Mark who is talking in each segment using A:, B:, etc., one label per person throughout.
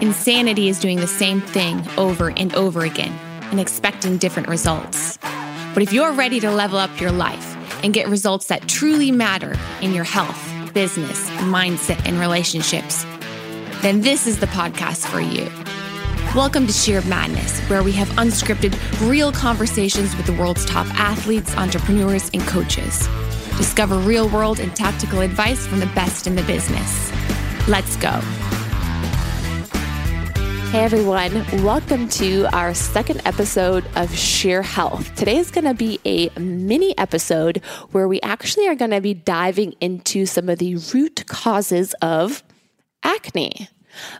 A: Insanity is doing the same thing over and over again and expecting different results. But if you're ready to level up your life and get results that truly matter in your health, business, mindset, and relationships, then this is the podcast for you. Welcome to Scheer Madness, where we have unscripted, real conversations with the world's top athletes, entrepreneurs, and coaches. Discover real world and tactical advice from the best in the business. Let's go. Hey everyone, welcome to our second episode of Scheer Health. Today is going to be a mini episode where we actually are going to be diving into some of the root causes of acne.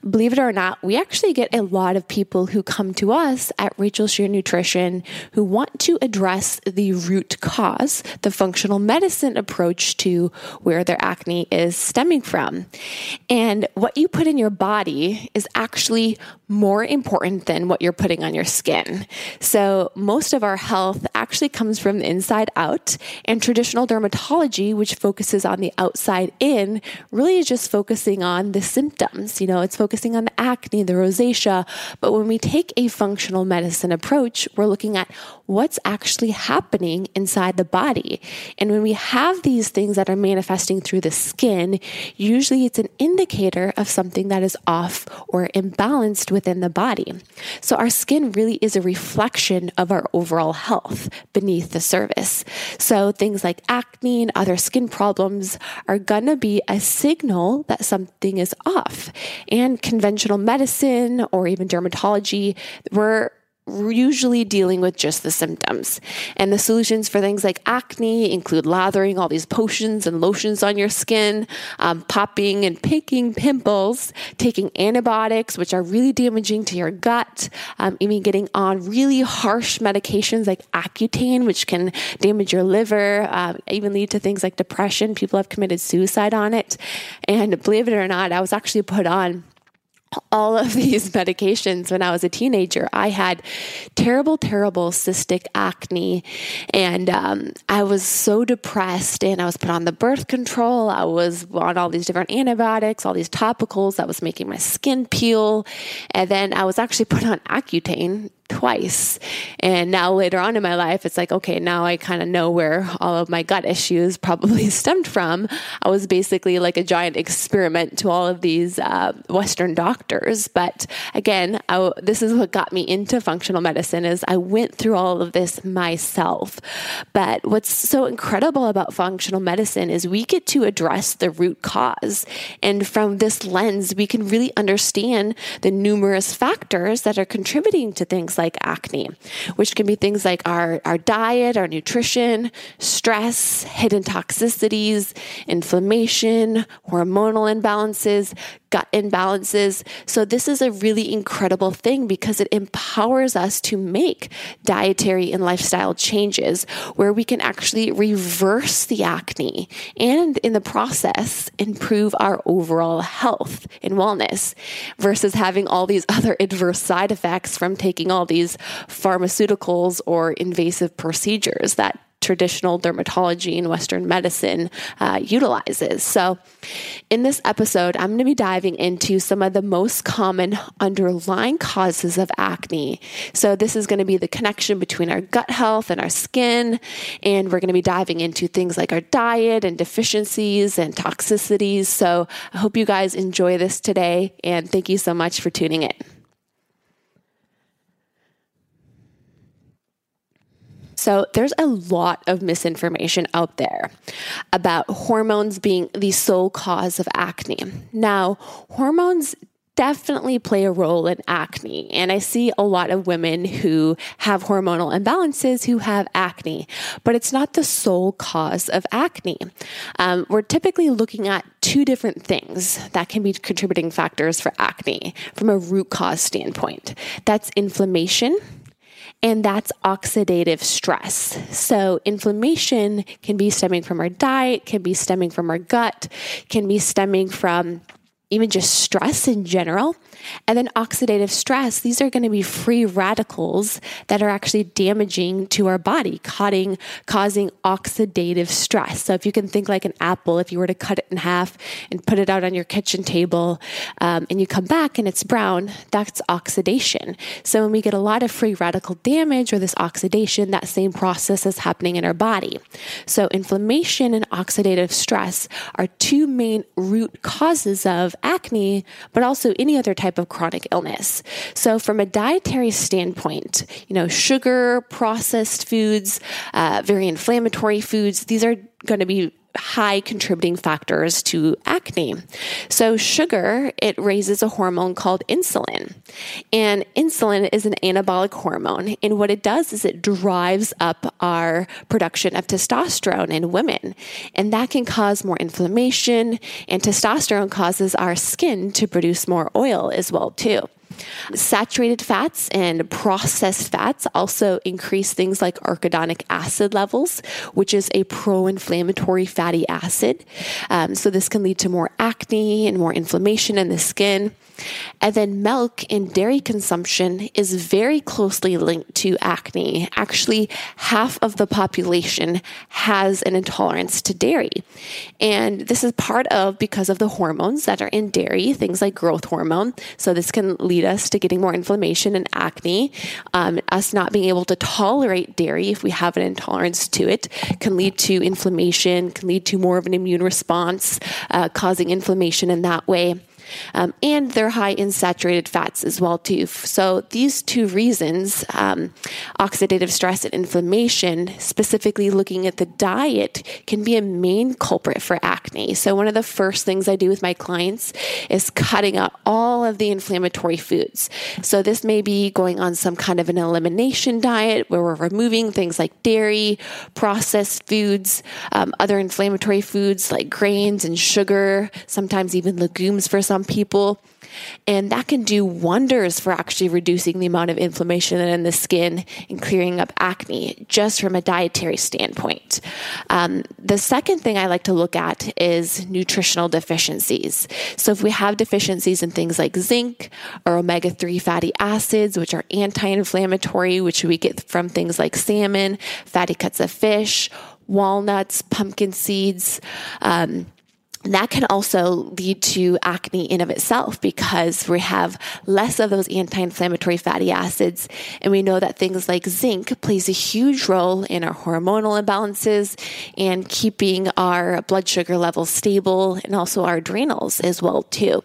A: Believe it or not, we actually get a lot of people who come to us at Rachel Scheer Nutrition who want to address the root cause, the functional medicine approach to where their acne is stemming from. And what you put in your body is actually more important than what you're putting on your skin. So, most of our health actually comes from the inside out, and traditional dermatology, which focuses on the outside in, really is just focusing on the symptoms. You know, it's focusing on the acne, the rosacea. But when we take a functional medicine approach, we're looking at what's actually happening inside the body. And when we have these things that are manifesting through the skin, usually it's an indicator of something that is off or imbalanced within the body. So our skin really is a reflection of our overall health beneath the surface. So things like acne and other skin problems are going to be a signal that something is off. And conventional medicine or even dermatology, we're usually dealing with just the symptoms. And the solutions for things like acne include lathering all these potions and lotions on your skin, um, popping and picking pimples, taking antibiotics, which are really damaging to your gut, um, even getting on really harsh medications like Accutane, which can damage your liver, um, even lead to things like depression. People have committed suicide on it. And believe it or not, I was actually put on all of these medications when I was a teenager. I had terrible, terrible cystic acne, and um, I was so depressed. And I was put on the birth control. I was on all these different antibiotics, all these topicals that was making my skin peel. And then I was actually put on Accutane twice. And now later on in my life, it's like, okay, now I kind of know where all of my gut issues probably stemmed from. I was basically like a giant experiment to all of these uh, Western doctors. But again, I, this is what got me into functional medicine is I went through all of this myself. But what's so incredible about functional medicine is we get to address the root cause. And from this lens, we can really understand the numerous factors that are contributing to things like acne, which can be things like our, our diet, our nutrition, stress, hidden toxicities, inflammation, hormonal imbalances, gut imbalances. So, this is a really incredible thing because it empowers us to make dietary and lifestyle changes where we can actually reverse the acne and, in the process, improve our overall health and wellness versus having all these other adverse side effects from taking all these pharmaceuticals or invasive procedures that traditional dermatology and Western medicine uh, utilizes. So, in this episode, I'm going to be diving into some of the most common underlying causes of acne. So, this is going to be the connection between our gut health and our skin. And we're going to be diving into things like our diet and deficiencies and toxicities. So, I hope you guys enjoy this today. And thank you so much for tuning in. So there's a lot of misinformation out there about hormones being the sole cause of acne. Now, hormones definitely play a role in acne. And I see a lot of women who have hormonal imbalances who have acne, but it's not the sole cause of acne. Um, we're typically looking at two different things that can be contributing factors for acne from a root cause standpoint that's inflammation and that's oxidative stress. So, inflammation can be stemming from our diet, can be stemming from our gut, can be stemming from even just stress in general. And then oxidative stress, these are going to be free radicals that are actually damaging to our body, causing, causing oxidative stress. So if you can think like an apple, if you were to cut it in half and put it out on your kitchen table um, and you come back and it's brown, that's oxidation. So when we get a lot of free radical damage or this oxidation, that same process is happening in our body. So inflammation and oxidative stress are two main root causes of acne, but also any other type of chronic illness. So, from a dietary standpoint, you know, sugar, processed foods, uh, very inflammatory foods, these are going to be high contributing factors to acne. So, sugar, it raises a hormone called insulin. And insulin is an anabolic hormone. And what it does is it drives up our production of testosterone in women. And that can cause more inflammation. And testosterone causes our skin to produce more oil as well, too. Saturated fats and processed fats also increase things like arachidonic acid levels, which is a pro inflammatory fatty acid. Um, so, this can lead to more acne and more inflammation in the skin. And then milk and dairy consumption is very closely linked to acne. Actually, half of the population has an intolerance to dairy. And this is part of because of the hormones that are in dairy, things like growth hormone. So this can lead us to getting more inflammation and acne. Um, us not being able to tolerate dairy if we have an intolerance to it can lead to inflammation, can lead to more of an immune response, uh, causing inflammation in that way. Um, and they're high in saturated fats as well too. So these two reasons, um, oxidative stress and inflammation, specifically looking at the diet, can be a main culprit for acne. So one of the first things I do with my clients is cutting out all of the inflammatory foods. So this may be going on some kind of an elimination diet where we're removing things like dairy, processed foods, um, other inflammatory foods like grains and sugar, sometimes even legumes for some people. And that can do wonders for actually reducing the amount of inflammation in the skin and clearing up acne just from a dietary standpoint. Um, the second thing I like to look at is nutritional deficiencies. So if we have deficiencies in things like zinc or omega 3 fatty acids, which are anti inflammatory, which we get from things like salmon, fatty cuts of fish, walnuts, pumpkin seeds, um, that can also lead to acne in of itself because we have less of those anti-inflammatory fatty acids. And we know that things like zinc plays a huge role in our hormonal imbalances and keeping our blood sugar levels stable and also our adrenals as well too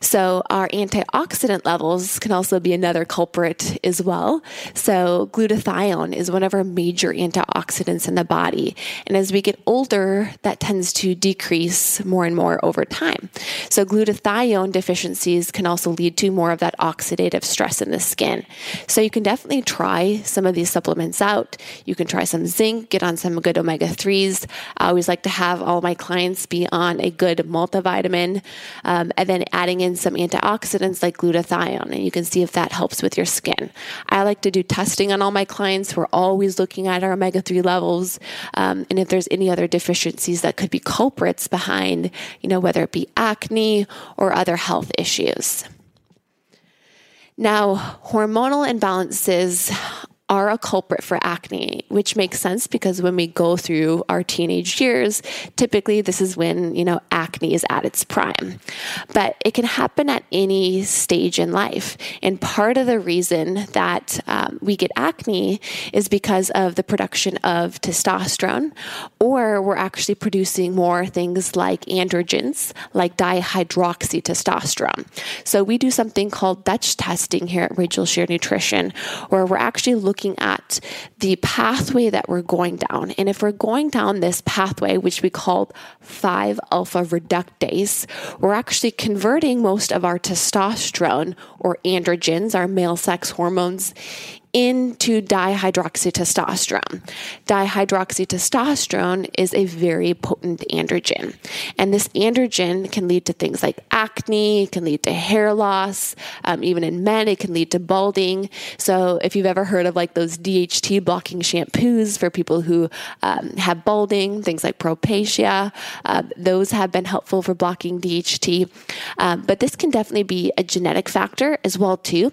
A: so, our antioxidant levels can also be another culprit as well. So, glutathione is one of our major antioxidants in the body. And as we get older, that tends to decrease more and more over time. So, glutathione deficiencies can also lead to more of that oxidative stress in the skin. So, you can definitely try some of these supplements out. You can try some zinc, get on some good omega 3s. I always like to have all my clients be on a good multivitamin um, and then adding in some antioxidants like glutathione, and you can see if that helps with your skin. I like to do testing on all my clients. We're always looking at our omega 3 levels um, and if there's any other deficiencies that could be culprits behind, you know, whether it be acne or other health issues. Now, hormonal imbalances are a culprit for acne, which makes sense because when we go through our teenage years, typically this is when, you know, acne is at its prime. But it can happen at any stage in life. And part of the reason that um, we get acne is because of the production of testosterone, or we're actually producing more things like androgens, like dihydroxytestosterone. So we do something called Dutch testing here at Rachel Scheer Nutrition, where we're actually looking looking at the pathway that we're going down. And if we're going down this pathway, which we call 5 alpha reductase, we're actually converting most of our testosterone or androgens, our male sex hormones, into dihydroxytestosterone. Dihydroxytestosterone is a very potent androgen. And this androgen can lead to things like acne, can lead to hair loss. Um, even in men, it can lead to balding. So if you've ever heard of like those DHT blocking shampoos for people who um, have balding, things like Propecia, uh, those have been helpful for blocking DHT. Um, but this can definitely be a genetic factor as well too.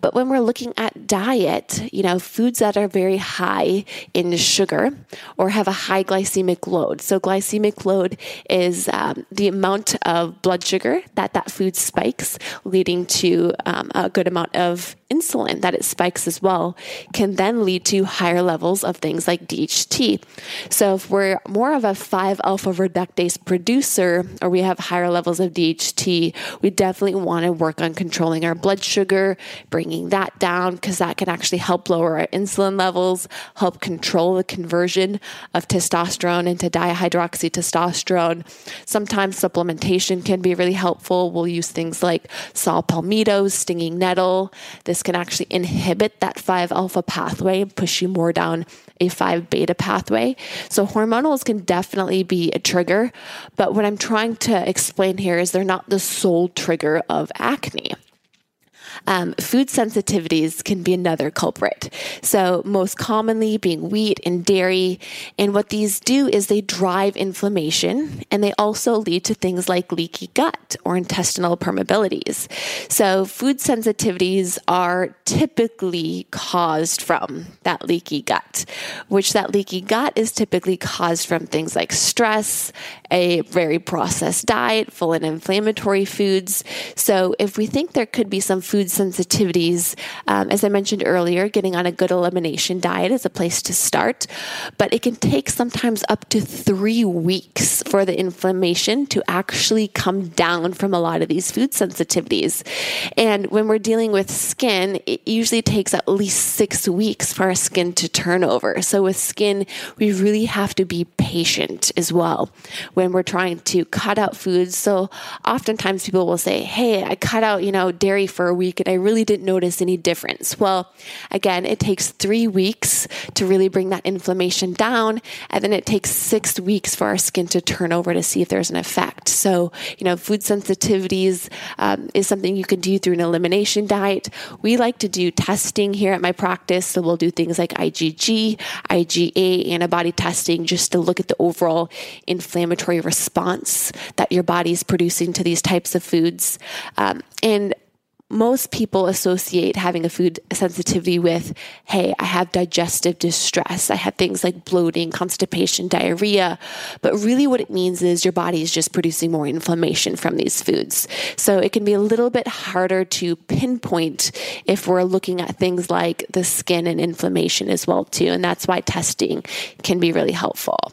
A: But when we're looking at diet, you know, foods that are very high in sugar or have a high glycemic load. So, glycemic load is um, the amount of blood sugar that that food spikes, leading to um, a good amount of insulin that it spikes as well, can then lead to higher levels of things like DHT. So, if we're more of a 5 alpha reductase producer or we have higher levels of DHT, we definitely want to work on controlling our blood sugar bringing that down because that can actually help lower our insulin levels, help control the conversion of testosterone into dihydroxytestosterone. Sometimes supplementation can be really helpful. We'll use things like saw palmetto, stinging nettle. This can actually inhibit that 5 alpha pathway and push you more down a 5 beta pathway. So hormonals can definitely be a trigger, but what I'm trying to explain here is they're not the sole trigger of acne. Um, food sensitivities can be another culprit. So, most commonly being wheat and dairy. And what these do is they drive inflammation and they also lead to things like leaky gut or intestinal permeabilities. So, food sensitivities are typically caused from that leaky gut, which that leaky gut is typically caused from things like stress, a very processed diet full of inflammatory foods. So, if we think there could be some food sensitivities, um, as I mentioned earlier, getting on a good elimination diet is a place to start. But it can take sometimes up to three weeks for the inflammation to actually come down from a lot of these food sensitivities. And when we're dealing with skin, it usually takes at least six weeks for our skin to turn over. So with skin, we really have to be patient as well when we're trying to cut out foods. So oftentimes people will say, Hey, I cut out, you know, dairy for a week and I really didn't notice any difference. Well, again, it takes three weeks to really bring that inflammation down. And then it takes six weeks for our skin to turn over to see if there's an effect. So, you know, food sensitivities um, is something you can do through an elimination diet. We like to do testing here at my practice. So we'll do things like IgG, IgA antibody testing just to look at the overall inflammatory response that your body is producing to these types of foods. Um, and most people associate having a food sensitivity with, hey, I have digestive distress. I have things like bloating, constipation, diarrhea. But really, what it means is your body is just producing more inflammation from these foods. So it can be a little bit harder to pinpoint if we're looking at things like the skin and inflammation as well, too. And that's why testing can be really helpful.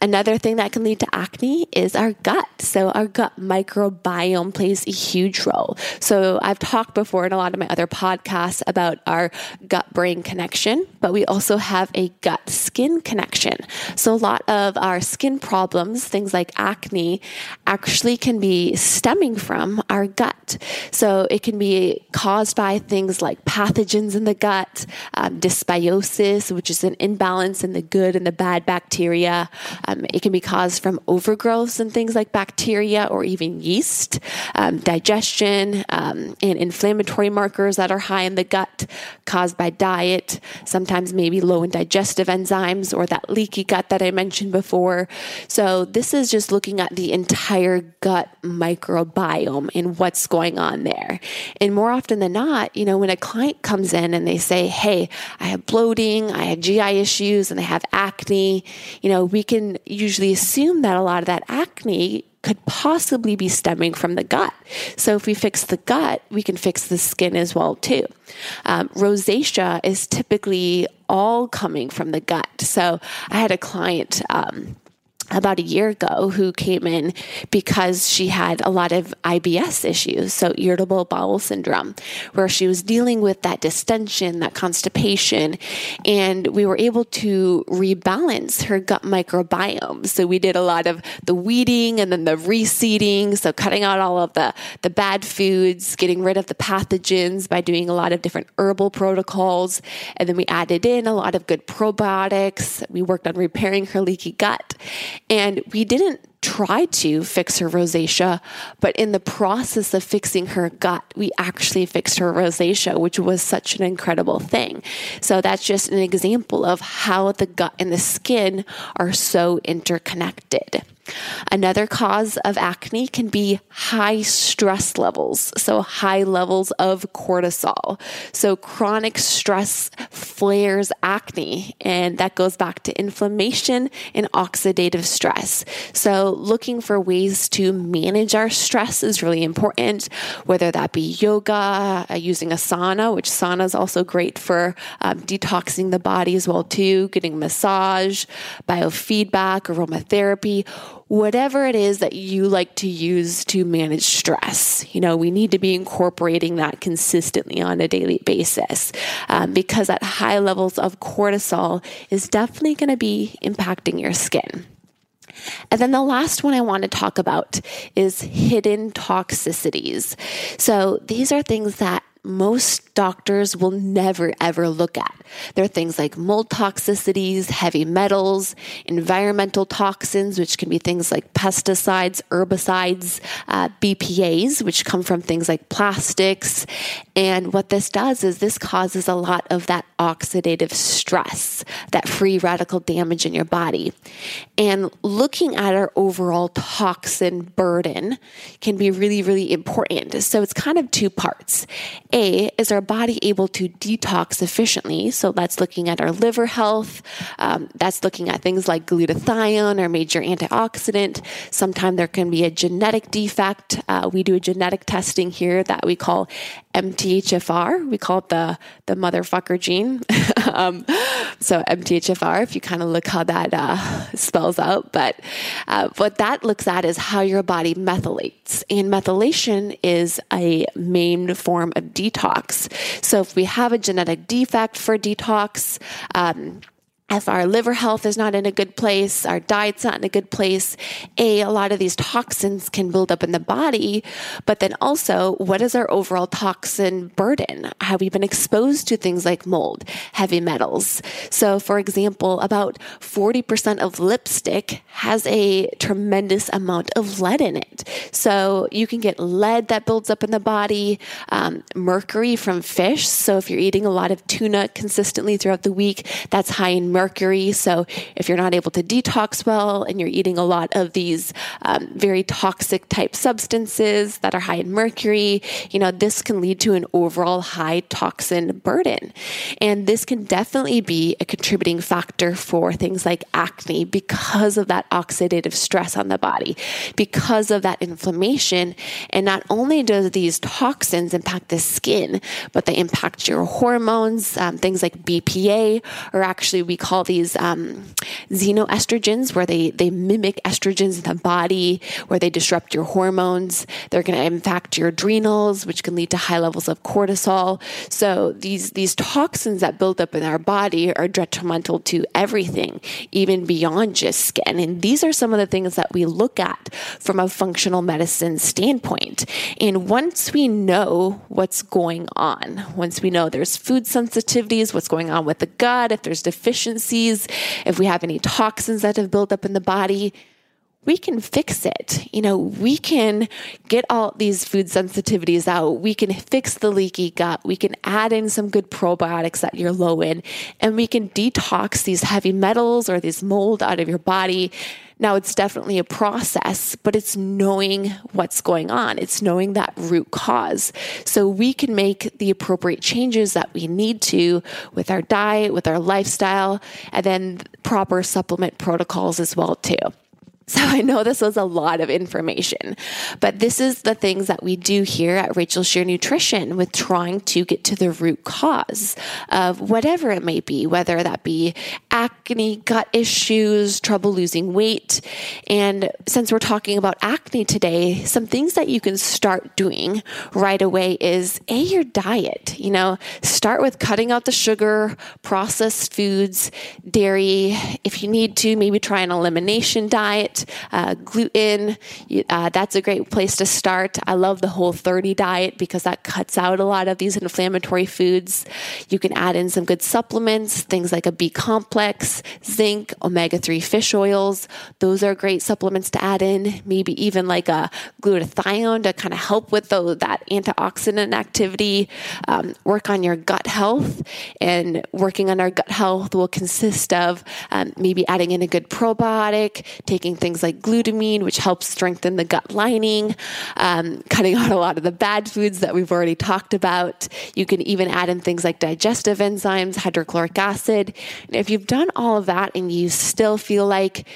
A: Another thing that can lead to acne is our gut. So our gut microbiome plays a huge role. So I've talked before in a lot of my other podcasts about our gut brain connection, but we also have a gut skin connection. So a lot of our skin problems, things like acne, actually can be stemming from our gut. So it can be caused by things like pathogens in the gut, um, dysbiosis, which is an imbalance in the good and the bad bacteria. Um, it can be caused from overgrowths and things like bacteria or even yeast, um, digestion, um, and inflammatory markers that are high in the gut caused by diet, sometimes maybe low in digestive enzymes or that leaky gut that I mentioned before. So, this is just looking at the entire gut microbiome and what's going on there. And more often than not, you know, when a client comes in and they say, Hey, I have bloating, I have GI issues, and I have acne, you know, we can usually assume that a lot of that acne could possibly be stemming from the gut. So if we fix the gut, we can fix the skin as well too. Um, rosacea is typically all coming from the gut. So I had a client. Um, about a year ago who came in because she had a lot of IBS issues, so irritable bowel syndrome, where she was dealing with that distension, that constipation, and we were able to rebalance her gut microbiome. So we did a lot of the weeding and then the reseeding, so cutting out all of the the bad foods, getting rid of the pathogens by doing a lot of different herbal protocols, and then we added in a lot of good probiotics. We worked on repairing her leaky gut. And we didn't try to fix her rosacea, but in the process of fixing her gut, we actually fixed her rosacea, which was such an incredible thing. So that's just an example of how the gut and the skin are so interconnected. Another cause of acne can be high stress levels, so high levels of cortisol. So chronic stress flares acne, and that goes back to inflammation and oxidative stress. So looking for ways to manage our stress is really important, whether that be yoga, uh, using a sauna, which sauna is also great for um, detoxing the body as well too, getting massage, biofeedback, aromatherapy whatever it is that you like to use to manage stress. You know, we need to be incorporating that consistently on a daily basis um, because at high levels of cortisol is definitely going to be impacting your skin. And then the last one I want to talk about is hidden toxicities. So these are things that most doctors will never ever look at. There are things like mold toxicities, heavy metals, environmental toxins, which can be things like pesticides, herbicides, uh, BPAs, which come from things like plastics. And what this does is this causes a lot of that oxidative stress, that free radical damage in your body. And looking at our overall toxin burden can be really, really important. So it's kind of two parts. A, is our body able to detox efficiently? So that's looking at our liver health. Um, that's looking at things like glutathione, our major antioxidant. Sometimes there can be a genetic defect. Uh, we do a genetic testing here that we call MTHFR. We call it the, the motherfucker gene. um, so MTHFR, if you kind of look how that uh, spells out. But uh, what that looks at is how your body methylates. And methylation is a main form of detox. So if we have a genetic defect for detox, um, if our liver health is not in a good place, our diet's not in a good place, A, a lot of these toxins can build up in the body. But then also, what is our overall toxin burden? Have we been exposed to things like mold, heavy metals? So, for example, about 40% of lipstick has a tremendous amount of lead in it. So, you can get lead that builds up in the body, um, mercury from fish. So, if you're eating a lot of tuna consistently throughout the week, that's high in mercury mercury. So if you're not able to detox well and you're eating a lot of these um, very toxic type substances that are high in mercury, you know, this can lead to an overall high toxin burden. And this can definitely be a contributing factor for things like acne because of that oxidative stress on the body, because of that inflammation. And not only do these toxins impact the skin, but they impact your hormones, um, things like BPA, or actually we call these um, xenoestrogens, where they, they mimic estrogens in the body, where they disrupt your hormones. They're going to impact your adrenals, which can lead to high levels of cortisol. So these, these toxins that build up in our body are detrimental to everything, even beyond just skin. And these are some of the things that we look at from a functional medicine standpoint. And once we know what's going on, once we know there's food sensitivities, what's going on with the gut, if there's deficiencies, deficiencies, if we have any toxins that have built up in the body, we can fix it. You know, we can get all these food sensitivities out. We can fix the leaky gut. We can add in some good probiotics that you're low in, and we can detox these heavy metals or this mold out of your body now, it's definitely a process, but it's knowing what's going on. It's knowing that root cause. So we can make the appropriate changes that we need to with our diet, with our lifestyle, and then proper supplement protocols as well, too. So I know this was a lot of information, but this is the things that we do here at Rachel Scheer Nutrition with trying to get to the root cause of whatever it may be, whether that be acne, gut issues, trouble losing weight. And since we're talking about acne today, some things that you can start doing right away is A, your diet. You know, start with cutting out the sugar, processed foods, dairy. If you need to, maybe try an elimination diet uh, gluten. Uh, that's a great place to start. I love the whole 30 diet because that cuts out a lot of these inflammatory foods. You can add in some good supplements, things like a B complex, zinc, omega 3 fish oils. Those are great supplements to add in. Maybe even like a glutathione to kind of help with the, that antioxidant activity. Um, work on your gut health, and working on our gut health will consist of um, maybe adding in a good probiotic, taking things things like glutamine, which helps strengthen the gut lining, um, cutting out a lot of the bad foods that we've already talked about. You can even add in things like digestive enzymes, hydrochloric acid. And if you've done all of that and you still feel like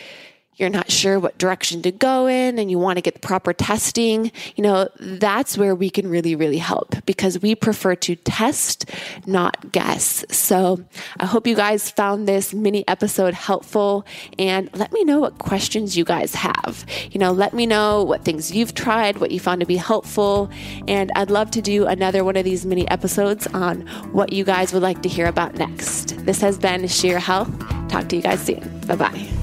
A: you're not sure what direction to go in and you want to get the proper testing, you know, that's where we can really, really help because we prefer to test, not guess. So I hope you guys found this mini episode helpful and let me know what questions you guys have. You know, let me know what things you've tried, what you found to be helpful. And I'd love to do another one of these mini episodes on what you guys would like to hear about next. This has been Scheer Health. Talk to you guys soon. Bye bye.